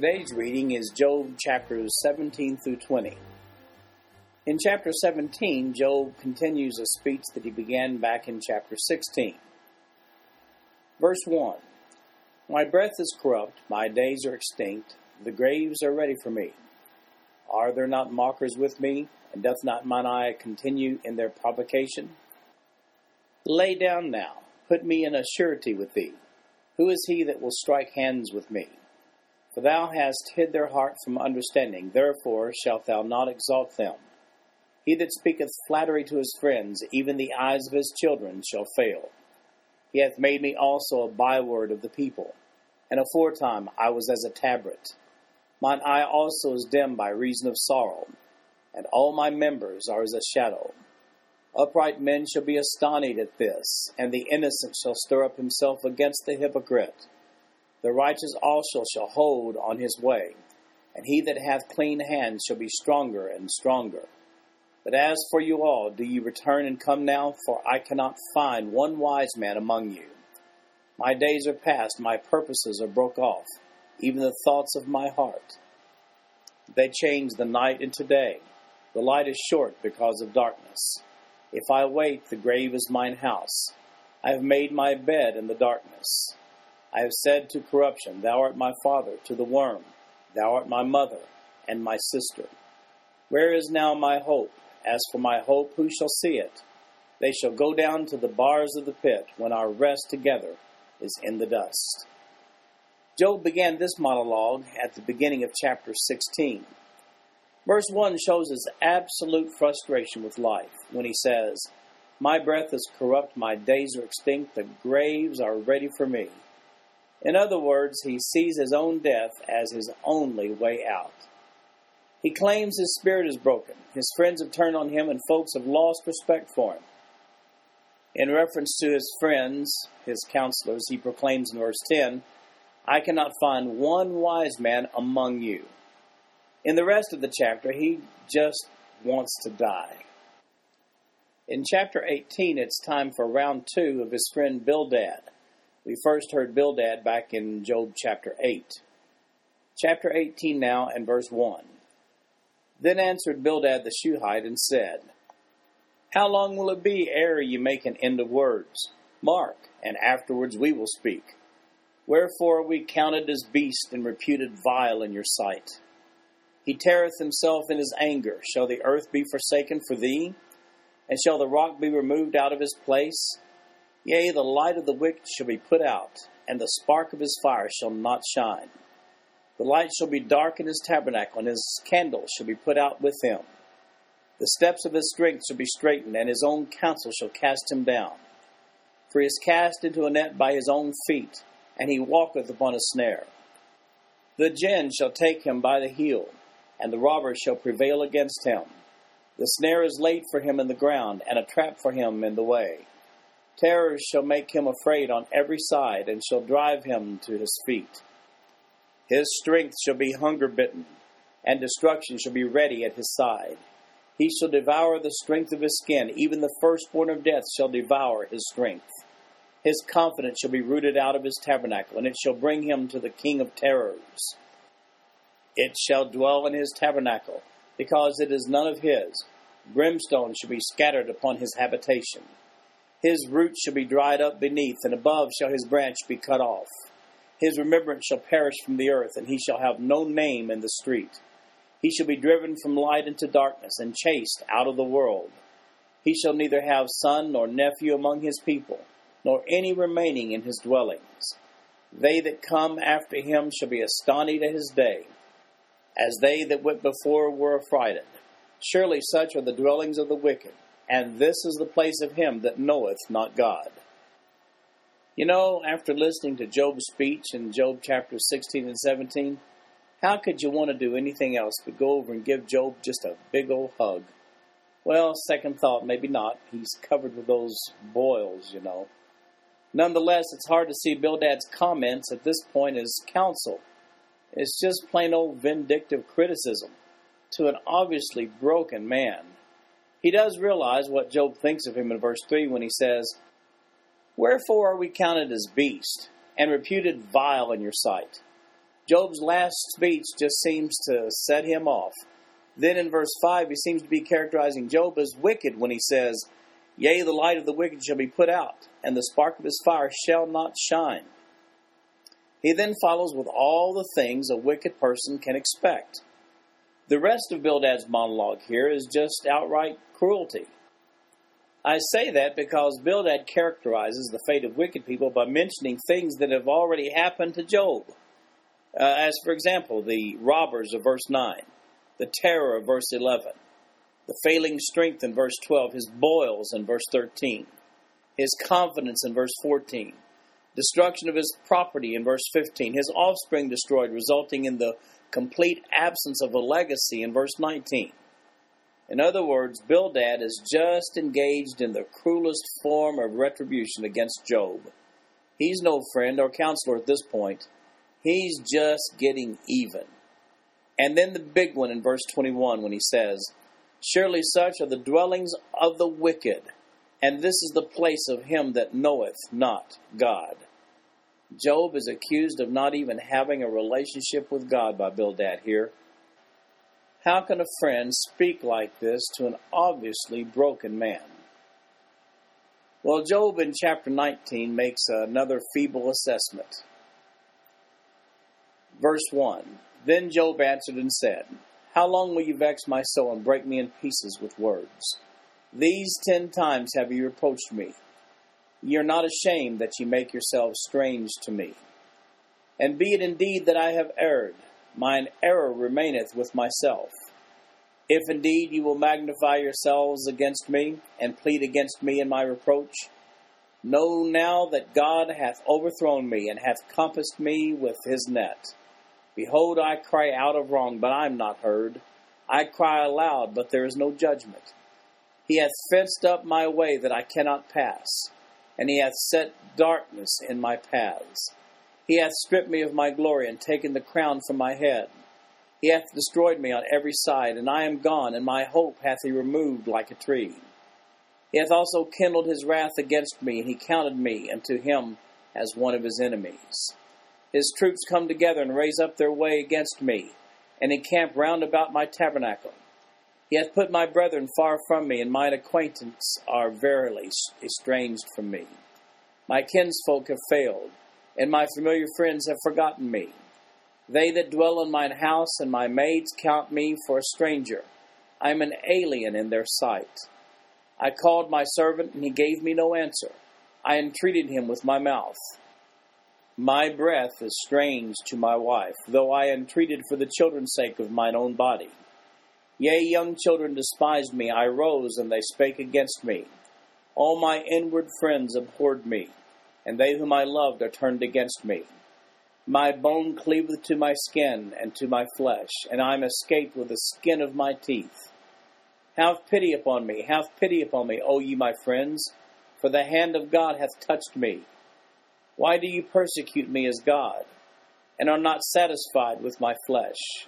Today's reading is Job chapters 17 through 20. In chapter 17, Job continues a speech that he began back in chapter 16. Verse 1 My breath is corrupt, my days are extinct, the graves are ready for me. Are there not mockers with me, and doth not mine eye continue in their provocation? Lay down now, put me in a surety with thee. Who is he that will strike hands with me? For thou hast hid their heart from understanding, therefore shalt thou not exalt them. He that speaketh flattery to his friends, even the eyes of his children, shall fail. He hath made me also a byword of the people, and aforetime I was as a tabret. Mine eye also is dim by reason of sorrow, and all my members are as a shadow. Upright men shall be astonished at this, and the innocent shall stir up himself against the hypocrite. The righteous also shall hold on his way, and he that hath clean hands shall be stronger and stronger. But as for you all, do ye return and come now? For I cannot find one wise man among you. My days are past, my purposes are broke off, even the thoughts of my heart. They change the night into day. The light is short because of darkness. If I wait, the grave is mine house. I have made my bed in the darkness. I have said to corruption, Thou art my father, to the worm, Thou art my mother and my sister. Where is now my hope? As for my hope, who shall see it? They shall go down to the bars of the pit when our rest together is in the dust. Job began this monologue at the beginning of chapter 16. Verse 1 shows his absolute frustration with life when he says, My breath is corrupt, my days are extinct, the graves are ready for me. In other words, he sees his own death as his only way out. He claims his spirit is broken. His friends have turned on him, and folks have lost respect for him. In reference to his friends, his counselors, he proclaims in verse 10 I cannot find one wise man among you. In the rest of the chapter, he just wants to die. In chapter 18, it's time for round two of his friend Bildad. We first heard Bildad back in Job chapter 8. Chapter 18 now and verse 1. Then answered Bildad the Shuhite and said, How long will it be ere ye make an end of words? Mark, and afterwards we will speak. Wherefore are we counted as beasts and reputed vile in your sight? He teareth himself in his anger. Shall the earth be forsaken for thee? And shall the rock be removed out of his place? Yea, the light of the wicked shall be put out, and the spark of his fire shall not shine. The light shall be dark in his tabernacle, and his candle shall be put out with him. The steps of his strength shall be straightened, and his own counsel shall cast him down. For he is cast into a net by his own feet, and he walketh upon a snare. The gin shall take him by the heel, and the robber shall prevail against him. The snare is laid for him in the ground, and a trap for him in the way. Terrors shall make him afraid on every side, and shall drive him to his feet. His strength shall be hunger bitten, and destruction shall be ready at his side. He shall devour the strength of his skin, even the firstborn of death shall devour his strength. His confidence shall be rooted out of his tabernacle, and it shall bring him to the king of terrors. It shall dwell in his tabernacle, because it is none of his. Brimstone shall be scattered upon his habitation. His roots shall be dried up beneath, and above shall his branch be cut off. His remembrance shall perish from the earth, and he shall have no name in the street. He shall be driven from light into darkness, and chased out of the world. He shall neither have son nor nephew among his people, nor any remaining in his dwellings. They that come after him shall be astonished at his day as they that went before were affrighted. Surely such are the dwellings of the wicked, and this is the place of him that knoweth not God. You know, after listening to Job's speech in Job chapter 16 and 17, how could you want to do anything else but go over and give Job just a big old hug? Well, second thought, maybe not. He's covered with those boils, you know. Nonetheless, it's hard to see Bildad's comments at this point as counsel. It's just plain old vindictive criticism to an obviously broken man. He does realize what Job thinks of him in verse 3 when he says, Wherefore are we counted as beasts, and reputed vile in your sight? Job's last speech just seems to set him off. Then in verse 5, he seems to be characterizing Job as wicked when he says, Yea, the light of the wicked shall be put out, and the spark of his fire shall not shine. He then follows with all the things a wicked person can expect. The rest of Bildad's monologue here is just outright cruelty. I say that because Bildad characterizes the fate of wicked people by mentioning things that have already happened to Job. Uh, as, for example, the robbers of verse 9, the terror of verse 11, the failing strength in verse 12, his boils in verse 13, his confidence in verse 14, destruction of his property in verse 15, his offspring destroyed, resulting in the complete absence of a legacy in verse 19. In other words, Bildad is just engaged in the cruelest form of retribution against Job. He's no friend or counselor at this point. He's just getting even. And then the big one in verse 21 when he says, Surely such are the dwellings of the wicked, and this is the place of him that knoweth not God. Job is accused of not even having a relationship with God by Bildad here. How can a friend speak like this to an obviously broken man? Well, Job in chapter 19 makes another feeble assessment. Verse 1 Then Job answered and said, how long will you vex my soul and break me in pieces with words? These ten times have you reproached me. Ye are not ashamed that ye make yourselves strange to me. And be it indeed that I have erred, mine error remaineth with myself. If indeed you will magnify yourselves against me, and plead against me in my reproach, know now that God hath overthrown me, and hath compassed me with his net. Behold, I cry out of wrong, but I am not heard. I cry aloud, but there is no judgment. He hath fenced up my way that I cannot pass, and he hath set darkness in my paths. He hath stripped me of my glory and taken the crown from my head. He hath destroyed me on every side, and I am gone, and my hope hath he removed like a tree. He hath also kindled his wrath against me, and he counted me unto him as one of his enemies his troops come together and raise up their way against me, and encamp round about my tabernacle. He hath put my brethren far from me, and mine acquaintance are verily estranged from me. My kinsfolk have failed, and my familiar friends have forgotten me. They that dwell in mine house and my maids count me for a stranger. I am an alien in their sight. I called my servant, and he gave me no answer. I entreated him with my mouth. My breath is strange to my wife, though I entreated for the children's sake of mine own body. Yea, young children despised me. I rose, and they spake against me. All my inward friends abhorred me, and they whom I loved are turned against me. My bone cleaveth to my skin and to my flesh, and I am escaped with the skin of my teeth. Have pity upon me, have pity upon me, O ye my friends, for the hand of God hath touched me. Why do you persecute me as God, and are not satisfied with my flesh?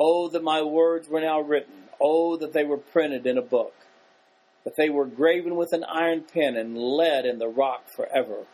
Oh, that my words were now written. Oh, that they were printed in a book, that they were graven with an iron pen and lead in the rock forever.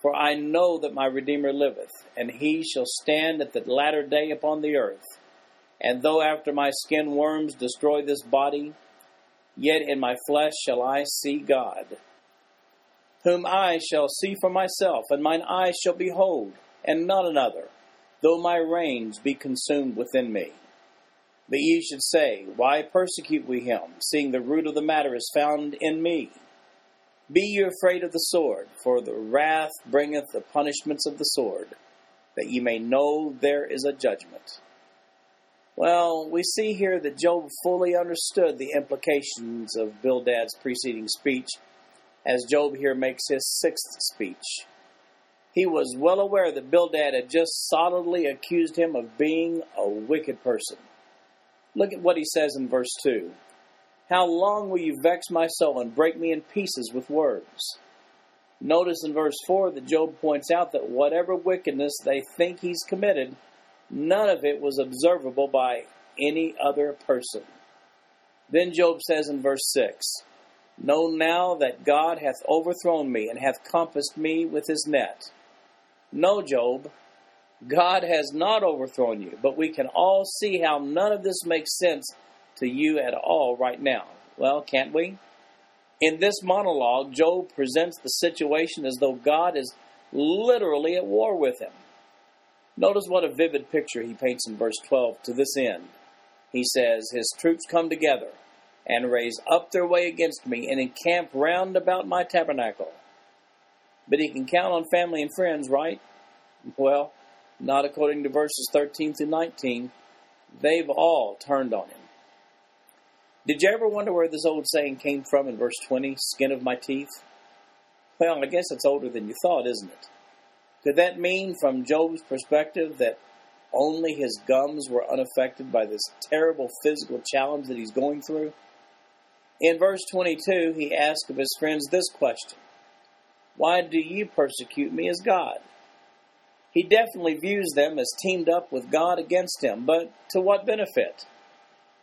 For I know that my Redeemer liveth, and he shall stand at the latter day upon the earth. And though after my skin worms destroy this body, yet in my flesh shall I see God whom I shall see for myself, and mine eyes shall behold, and not another, though my reins be consumed within me. But ye should say, Why persecute we him, seeing the root of the matter is found in me? Be ye afraid of the sword, for the wrath bringeth the punishments of the sword, that ye may know there is a judgment. Well, we see here that Job fully understood the implications of Bildad's preceding speech as Job here makes his sixth speech. He was well aware that Bildad had just solidly accused him of being a wicked person. Look at what he says in verse 2. How long will you vex my soul and break me in pieces with words? Notice in verse 4 that Job points out that whatever wickedness they think he's committed, none of it was observable by any other person. Then Job says in verse 6 Know now that God hath overthrown me and hath compassed me with his net. No, Job, God has not overthrown you, but we can all see how none of this makes sense to you at all right now. Well, can't we? In this monologue, Job presents the situation as though God is literally at war with him. Notice what a vivid picture he paints in verse 12 to this end. He says, His troops come together and raise up their way against me and encamp round about my tabernacle. But he can count on family and friends, right? Well, not according to verses 13 through 19. They've all turned on him. Did you ever wonder where this old saying came from in verse 20, skin of my teeth? Well, I guess it's older than you thought, isn't it? Could that mean, from Job's perspective, that only his gums were unaffected by this terrible physical challenge that he's going through? In verse 22, he asks of his friends this question why do you persecute me as God? He definitely views them as teamed up with God against him, but to what benefit?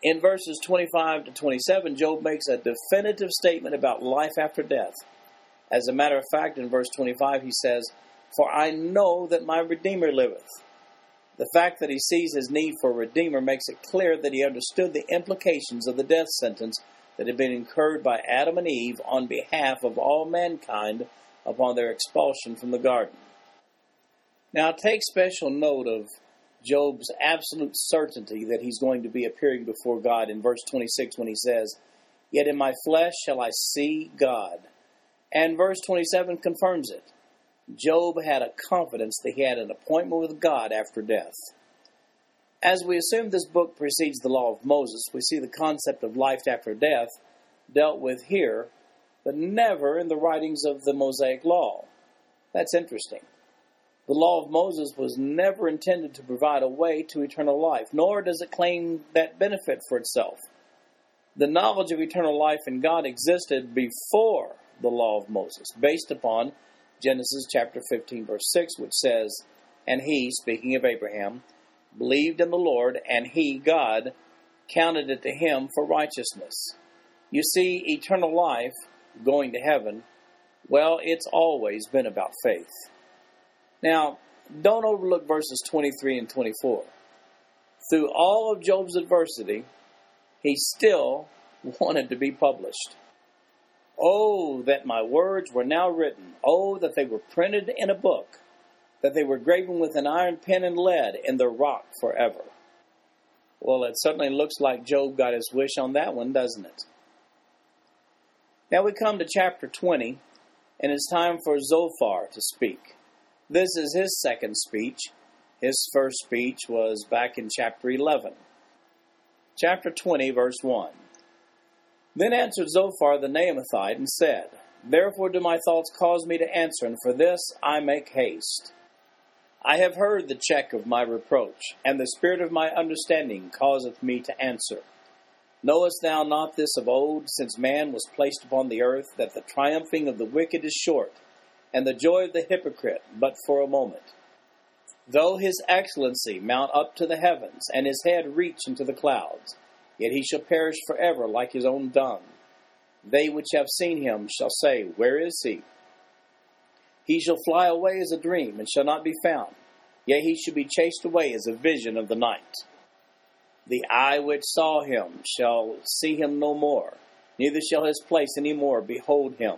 In verses 25 to 27, Job makes a definitive statement about life after death. As a matter of fact, in verse 25, he says, For I know that my Redeemer liveth. The fact that he sees his need for a Redeemer makes it clear that he understood the implications of the death sentence that had been incurred by Adam and Eve on behalf of all mankind upon their expulsion from the garden. Now, take special note of Job's absolute certainty that he's going to be appearing before God in verse 26 when he says, Yet in my flesh shall I see God. And verse 27 confirms it. Job had a confidence that he had an appointment with God after death. As we assume this book precedes the law of Moses, we see the concept of life after death dealt with here but never in the writings of the Mosaic Law. That's interesting. The law of Moses was never intended to provide a way to eternal life, nor does it claim that benefit for itself. The knowledge of eternal life in God existed before the law of Moses, based upon Genesis chapter 15, verse 6, which says, And he, speaking of Abraham, believed in the Lord, and he, God, counted it to him for righteousness. You see, eternal life going to heaven, well, it's always been about faith. Now, don't overlook verses 23 and 24. Through all of Job's adversity, he still wanted to be published. Oh, that my words were now written. Oh, that they were printed in a book, that they were graven with an iron pen and lead in the rock forever. Well, it certainly looks like Job got his wish on that one, doesn't it? Now we come to chapter 20, and it's time for Zophar to speak. This is his second speech. His first speech was back in chapter 11. Chapter 20, verse 1. Then answered Zophar the Naamathite and said, Therefore do my thoughts cause me to answer, and for this I make haste. I have heard the check of my reproach, and the spirit of my understanding causeth me to answer. Knowest thou not this of old, since man was placed upon the earth, that the triumphing of the wicked is short, and the joy of the hypocrite but for a moment? Though his excellency mount up to the heavens, and his head reach into the clouds, yet he shall perish forever like his own dung. They which have seen him shall say, Where is he? He shall fly away as a dream, and shall not be found. Yea, he shall be chased away as a vision of the night. The eye which saw him shall see him no more, neither shall his place any more behold him.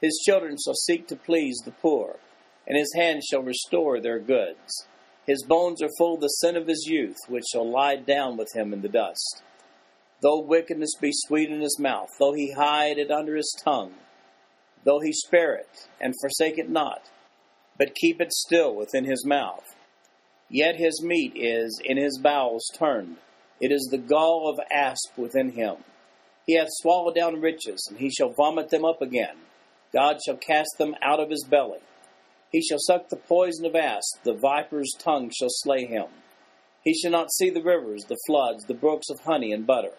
His children shall seek to please the poor, and his hands shall restore their goods. His bones are full of the sin of his youth, which shall lie down with him in the dust. Though wickedness be sweet in his mouth, though he hide it under his tongue, though he spare it and forsake it not, but keep it still within his mouth, yet his meat is in his bowels turned it is the gall of asp within him. He hath swallowed down riches, and he shall vomit them up again. God shall cast them out of his belly. He shall suck the poison of asp, the viper's tongue shall slay him. He shall not see the rivers, the floods, the brooks of honey and butter.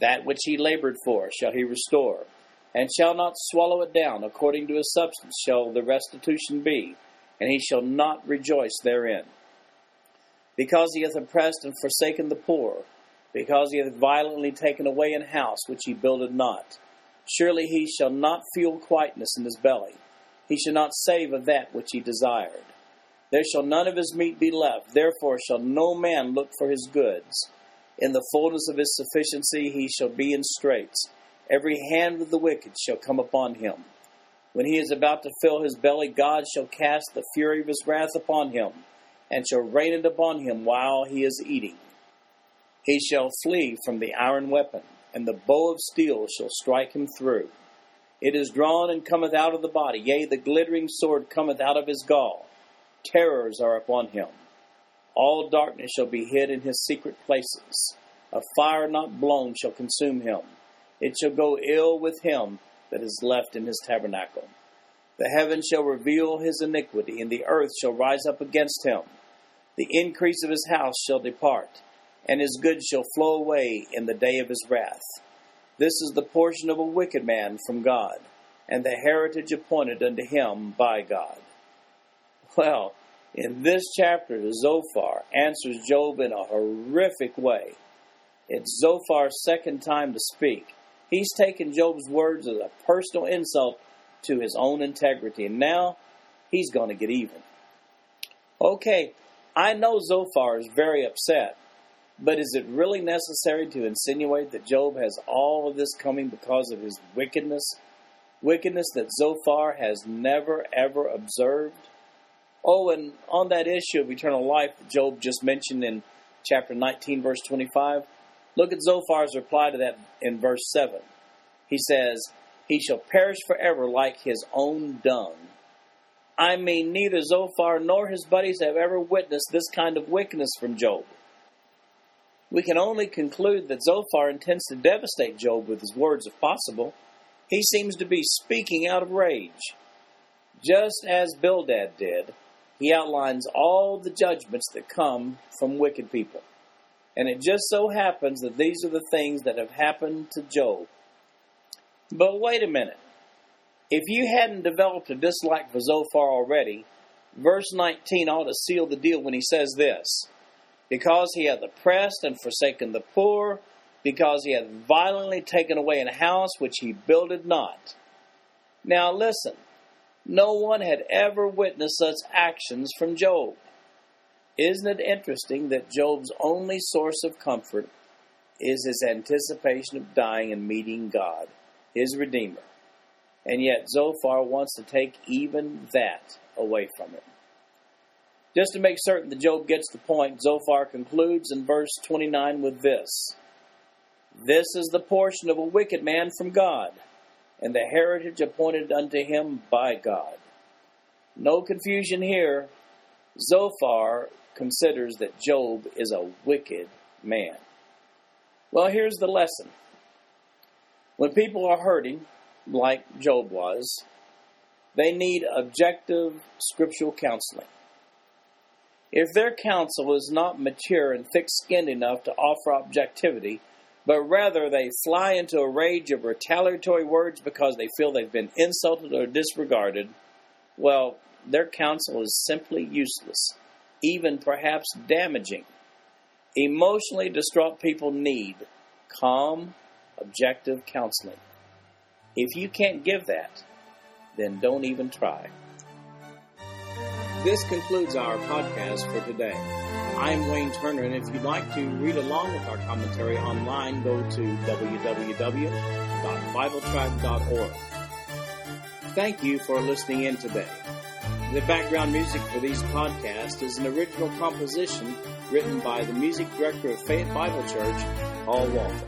That which he labored for shall he restore, and shall not swallow it down. According to his substance shall the restitution be, and he shall not rejoice therein. Because he hath oppressed and forsaken the poor, because he hath violently taken away an house which he builded not. Surely he shall not feel quietness in his belly. He shall not save of that which he desired. There shall none of his meat be left. Therefore shall no man look for his goods. In the fullness of his sufficiency he shall be in straits. Every hand of the wicked shall come upon him. When he is about to fill his belly, God shall cast the fury of his wrath upon him, and shall rain it upon him while he is eating. He shall flee from the iron weapon, and the bow of steel shall strike him through. It is drawn and cometh out of the body, yea, the glittering sword cometh out of his gall. Terrors are upon him. All darkness shall be hid in his secret places. A fire not blown shall consume him. It shall go ill with him that is left in his tabernacle. The heavens shall reveal his iniquity, and the earth shall rise up against him. The increase of his house shall depart, and his goods shall flow away in the day of his wrath. This is the portion of a wicked man from God, and the heritage appointed unto him by God. Well, in this chapter, Zophar answers Job in a horrific way. It's Zophar's second time to speak. He's taken Job's words as a personal insult to his own integrity, and now he's going to get even. Okay, I know Zophar is very upset, but is it really necessary to insinuate that Job has all of this coming because of his wickedness? Wickedness that Zophar has never ever observed? Oh, and on that issue of eternal life that Job just mentioned in chapter 19, verse 25, look at Zophar's reply to that in verse 7. He says, He shall perish forever like his own dung. I mean, neither Zophar nor his buddies have ever witnessed this kind of wickedness from Job. We can only conclude that Zophar intends to devastate Job with his words if possible. He seems to be speaking out of rage. Just as Bildad did, he outlines all the judgments that come from wicked people. And it just so happens that these are the things that have happened to Job. But wait a minute. If you hadn't developed a dislike for Zophar already, verse 19 ought to seal the deal when he says this Because he hath oppressed and forsaken the poor, because he hath violently taken away an house which he builded not. Now listen, no one had ever witnessed such actions from Job. Isn't it interesting that Job's only source of comfort is his anticipation of dying and meeting God, his Redeemer? And yet Zophar wants to take even that away from him. Just to make certain that Job gets the point, Zophar concludes in verse 29 with this This is the portion of a wicked man from God and the heritage appointed unto him by God. No confusion here. Zophar considers that Job is a wicked man. Well, here's the lesson. When people are hurting, like Job was, they need objective scriptural counseling. If their counsel is not mature and thick skinned enough to offer objectivity, but rather they fly into a rage of retaliatory words because they feel they've been insulted or disregarded, well, their counsel is simply useless, even perhaps damaging. Emotionally distraught people need calm, objective counseling. If you can't give that, then don't even try. This concludes our podcast for today. I'm Wayne Turner, and if you'd like to read along with our commentary online, go to www.bibletrack.org. Thank you for listening in today. The background music for these podcasts is an original composition written by the music director of Fayette Bible Church, Paul Walker.